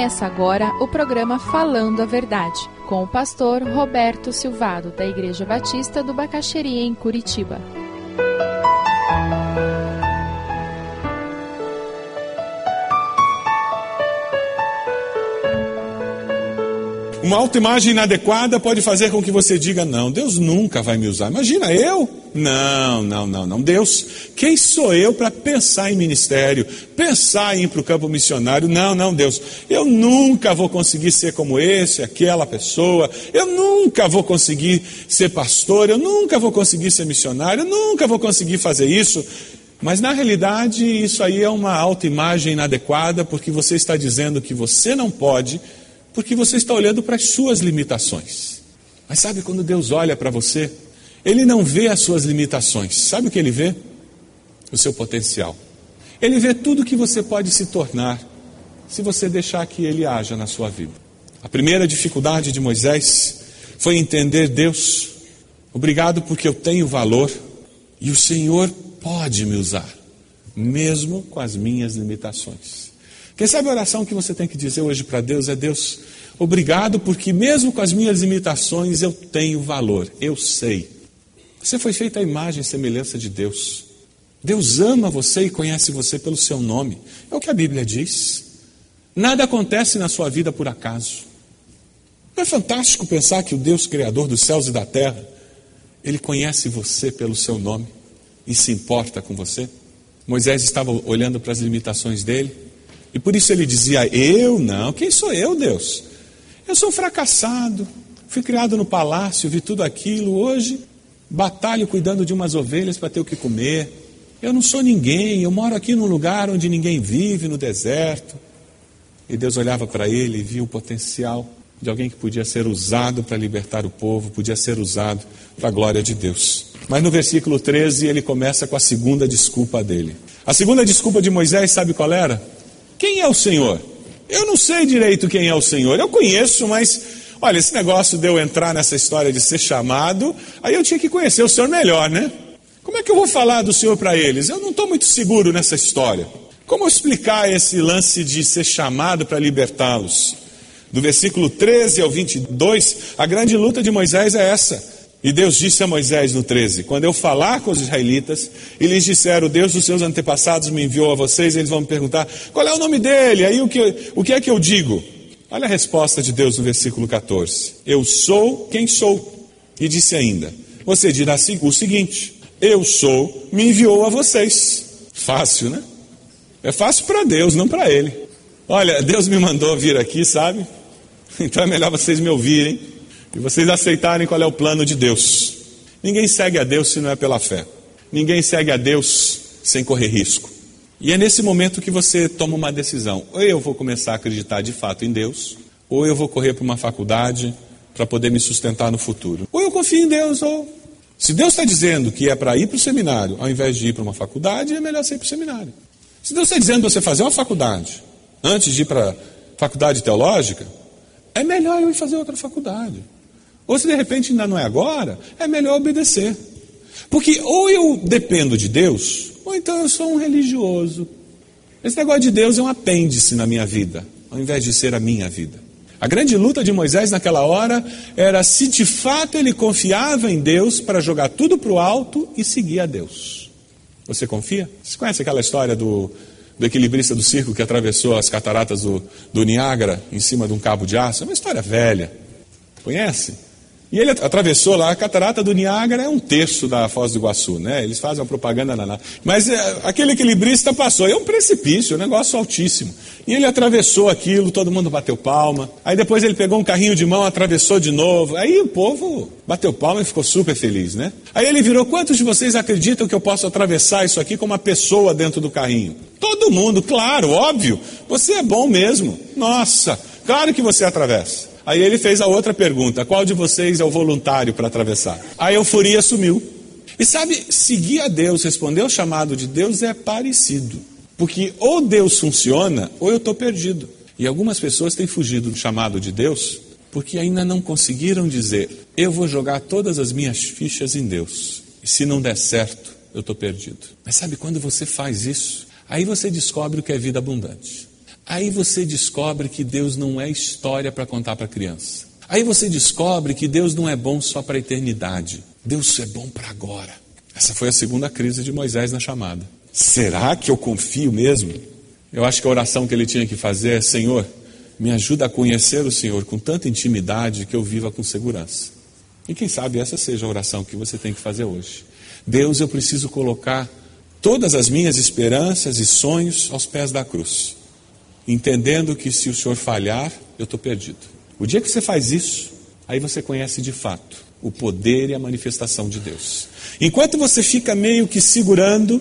Começa agora o programa Falando a Verdade, com o pastor Roberto Silvado, da Igreja Batista do Bacaxeria, em Curitiba. Uma autoimagem inadequada pode fazer com que você diga: Não, Deus nunca vai me usar. Imagina, eu? Não, não, não, não. Deus, quem sou eu para pensar em ministério, pensar em ir para o campo missionário? Não, não, Deus, eu nunca vou conseguir ser como esse, aquela pessoa, eu nunca vou conseguir ser pastor, eu nunca vou conseguir ser missionário, eu nunca vou conseguir fazer isso. Mas na realidade, isso aí é uma autoimagem inadequada, porque você está dizendo que você não pode porque você está olhando para as suas limitações. Mas sabe quando Deus olha para você? Ele não vê as suas limitações. Sabe o que ele vê? O seu potencial. Ele vê tudo que você pode se tornar se você deixar que ele haja na sua vida. A primeira dificuldade de Moisés foi entender Deus. Obrigado porque eu tenho valor e o Senhor pode me usar, mesmo com as minhas limitações. Quem sabe a oração que você tem que dizer hoje para Deus é: Deus, obrigado, porque mesmo com as minhas limitações eu tenho valor, eu sei. Você foi feito à imagem e semelhança de Deus. Deus ama você e conhece você pelo seu nome. É o que a Bíblia diz. Nada acontece na sua vida por acaso. Não é fantástico pensar que o Deus Criador dos céus e da terra, Ele conhece você pelo seu nome e se importa com você? Moisés estava olhando para as limitações dele e por isso ele dizia: Eu não, quem sou eu, Deus? Eu sou um fracassado, fui criado no palácio, vi tudo aquilo, hoje batalho cuidando de umas ovelhas para ter o que comer. Eu não sou ninguém, eu moro aqui num lugar onde ninguém vive, no deserto. E Deus olhava para ele e via o potencial de alguém que podia ser usado para libertar o povo, podia ser usado para a glória de Deus. Mas no versículo 13 ele começa com a segunda desculpa dele. A segunda desculpa de Moisés, sabe qual era? Quem é o Senhor? Eu não sei direito quem é o Senhor. Eu conheço, mas olha, esse negócio de eu entrar nessa história de ser chamado, aí eu tinha que conhecer o Senhor melhor, né? É que eu vou falar do Senhor para eles? Eu não estou muito seguro nessa história. Como explicar esse lance de ser chamado para libertá-los? Do versículo 13 ao 22, a grande luta de Moisés é essa. E Deus disse a Moisés no 13: Quando eu falar com os israelitas e lhes disser, o Deus dos seus antepassados me enviou a vocês, eles vão me perguntar, qual é o nome dele? Aí o que, o que é que eu digo? Olha a resposta de Deus no versículo 14: Eu sou quem sou. E disse ainda: Você dirá o seguinte: Eu sou, me enviou a vocês. Fácil, né? É fácil para Deus, não para ele. Olha, Deus me mandou vir aqui, sabe? Então é melhor vocês me ouvirem e vocês aceitarem qual é o plano de Deus. Ninguém segue a Deus se não é pela fé. Ninguém segue a Deus sem correr risco. E é nesse momento que você toma uma decisão. Ou eu vou começar a acreditar de fato em Deus, ou eu vou correr para uma faculdade para poder me sustentar no futuro. Ou eu confio em Deus, ou. Se Deus está dizendo que é para ir para o seminário, ao invés de ir para uma faculdade, é melhor você ir para o seminário. Se Deus está dizendo para você fazer uma faculdade antes de ir para a faculdade teológica, é melhor eu ir fazer outra faculdade. Ou se de repente ainda não é agora, é melhor obedecer. Porque ou eu dependo de Deus, ou então eu sou um religioso. Esse negócio de Deus é um apêndice na minha vida, ao invés de ser a minha vida. A grande luta de Moisés naquela hora era se de fato ele confiava em Deus para jogar tudo para o alto e seguir a Deus. Você confia? Você conhece aquela história do, do equilibrista do circo que atravessou as cataratas do, do Niágara em cima de um cabo de aço? É uma história velha. Conhece? E ele atravessou lá, a catarata do Niágara é um terço da Foz do Iguaçu, né? Eles fazem uma propaganda na. Mas é, aquele equilibrista passou, é um precipício, um negócio altíssimo. E ele atravessou aquilo, todo mundo bateu palma. Aí depois ele pegou um carrinho de mão, atravessou de novo. Aí o povo bateu palma e ficou super feliz, né? Aí ele virou: quantos de vocês acreditam que eu posso atravessar isso aqui com uma pessoa dentro do carrinho? Todo mundo, claro, óbvio. Você é bom mesmo. Nossa, claro que você atravessa. Aí ele fez a outra pergunta: qual de vocês é o voluntário para atravessar? A euforia sumiu. E sabe, seguir a Deus, responder ao chamado de Deus é parecido. Porque ou Deus funciona, ou eu estou perdido. E algumas pessoas têm fugido do chamado de Deus porque ainda não conseguiram dizer: eu vou jogar todas as minhas fichas em Deus. E se não der certo, eu estou perdido. Mas sabe quando você faz isso? Aí você descobre o que é vida abundante. Aí você descobre que Deus não é história para contar para criança. Aí você descobre que Deus não é bom só para a eternidade. Deus é bom para agora. Essa foi a segunda crise de Moisés na chamada. Será que eu confio mesmo? Eu acho que a oração que ele tinha que fazer é: Senhor, me ajuda a conhecer o Senhor com tanta intimidade que eu viva com segurança. E quem sabe essa seja a oração que você tem que fazer hoje. Deus, eu preciso colocar todas as minhas esperanças e sonhos aos pés da cruz, entendendo que se o Senhor falhar, eu estou perdido. O dia que você faz isso, aí você conhece de fato o poder e a manifestação de Deus. Enquanto você fica meio que segurando,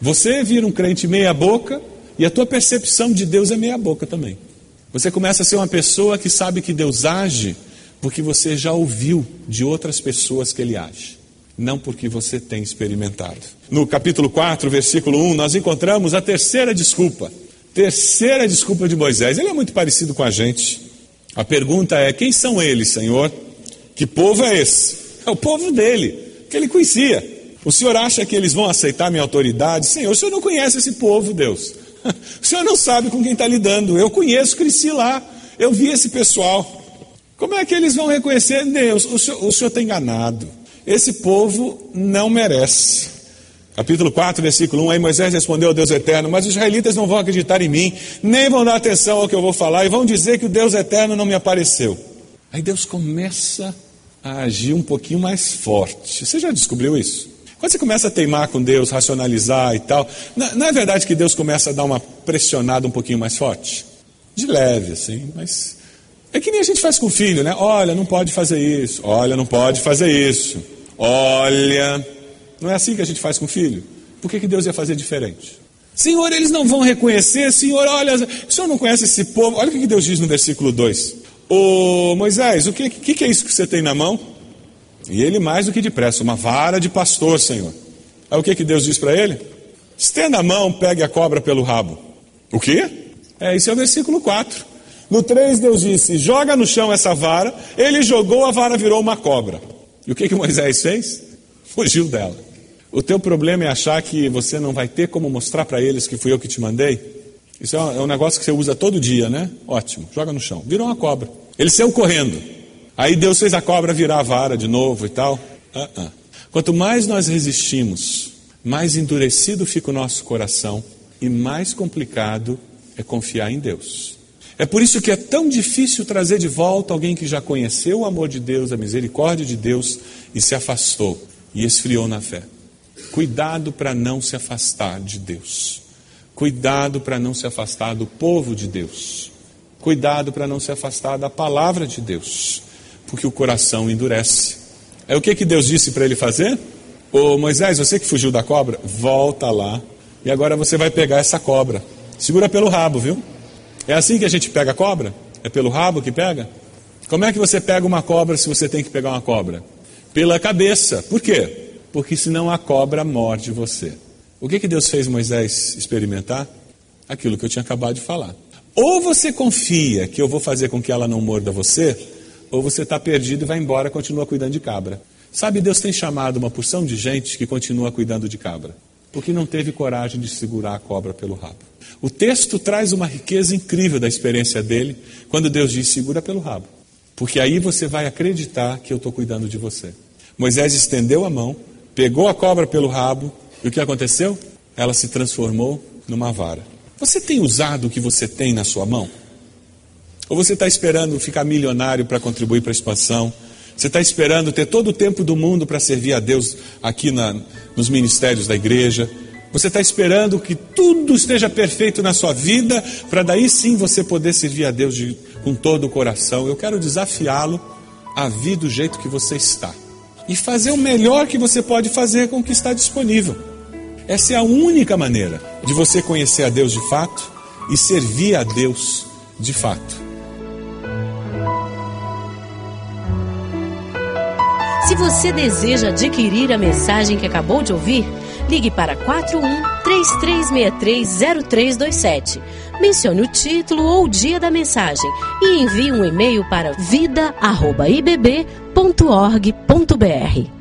você vira um crente meia-boca e a tua percepção de Deus é meia-boca também. Você começa a ser uma pessoa que sabe que Deus age porque você já ouviu de outras pessoas que ele age, não porque você tem experimentado. No capítulo 4, versículo 1, nós encontramos a terceira desculpa. Terceira desculpa de Moisés. Ele é muito parecido com a gente. A pergunta é: quem são eles, Senhor? Que povo é esse? É o povo dele, que ele conhecia. O senhor acha que eles vão aceitar minha autoridade? Senhor, o senhor não conhece esse povo, Deus. O senhor não sabe com quem está lidando. Eu conheço, cresci lá. Eu vi esse pessoal. Como é que eles vão reconhecer Deus? O senhor, o senhor está enganado. Esse povo não merece. Capítulo 4, versículo 1. Aí Moisés respondeu ao Deus eterno: Mas os israelitas não vão acreditar em mim, nem vão dar atenção ao que eu vou falar, e vão dizer que o Deus eterno não me apareceu. Aí Deus começa a agir um pouquinho mais forte. Você já descobriu isso? Quando você começa a teimar com Deus, racionalizar e tal, não é verdade que Deus começa a dar uma pressionada um pouquinho mais forte? De leve, assim, mas é que nem a gente faz com o filho, né? Olha, não pode fazer isso. Olha, não pode fazer isso. Olha. Não é assim que a gente faz com o filho? Por que, que Deus ia fazer diferente? Senhor, eles não vão reconhecer. Senhor, olha, o senhor não conhece esse povo. Olha o que Deus diz no versículo 2. Ô Moisés, o que, que, que é isso que você tem na mão? E ele mais do que depressa, uma vara de pastor, Senhor. Aí o que, que Deus diz para ele? Estenda a mão, pegue a cobra pelo rabo. O quê? É, isso é o versículo 4. No 3, Deus disse: joga no chão essa vara. Ele jogou, a vara virou uma cobra. E o que, que Moisés fez? Fugiu dela. O teu problema é achar que você não vai ter como mostrar para eles que fui eu que te mandei? Isso é um é negócio que você usa todo dia, né? Ótimo, joga no chão. Virou uma cobra. Ele saiu correndo. Aí Deus fez a cobra virar a vara de novo e tal. Uh -uh. Quanto mais nós resistimos, mais endurecido fica o nosso coração e mais complicado é confiar em Deus. É por isso que é tão difícil trazer de volta alguém que já conheceu o amor de Deus, a misericórdia de Deus e se afastou e esfriou na fé. Cuidado para não se afastar de Deus. Cuidado para não se afastar do povo de Deus. Cuidado para não se afastar da palavra de Deus, porque o coração endurece. É o que, que Deus disse para ele fazer? Ô Moisés, você que fugiu da cobra, volta lá e agora você vai pegar essa cobra. Segura pelo rabo, viu? É assim que a gente pega a cobra? É pelo rabo que pega? Como é que você pega uma cobra se você tem que pegar uma cobra? Pela cabeça. Por quê? Porque senão a cobra morde você. O que, que Deus fez Moisés experimentar? Aquilo que eu tinha acabado de falar. Ou você confia que eu vou fazer com que ela não morda você, ou você está perdido e vai embora e continua cuidando de cabra. Sabe, Deus tem chamado uma porção de gente que continua cuidando de cabra, porque não teve coragem de segurar a cobra pelo rabo. O texto traz uma riqueza incrível da experiência dele, quando Deus diz: segura pelo rabo, porque aí você vai acreditar que eu estou cuidando de você. Moisés estendeu a mão, pegou a cobra pelo rabo, e o que aconteceu? Ela se transformou numa vara. Você tem usado o que você tem na sua mão? Ou você está esperando ficar milionário para contribuir para a expansão? Você está esperando ter todo o tempo do mundo para servir a Deus aqui na, nos ministérios da igreja? Você está esperando que tudo esteja perfeito na sua vida, para daí sim você poder servir a Deus de, com todo o coração. Eu quero desafiá-lo a vir do jeito que você está e fazer o melhor que você pode fazer com o que está disponível. Essa é a única maneira de você conhecer a Deus de fato e servir a Deus de fato. Se você deseja adquirir a mensagem que acabou de ouvir, Ligue para 41 33630327. Mencione o título ou o dia da mensagem e envie um e-mail para vida@ibb.org.br.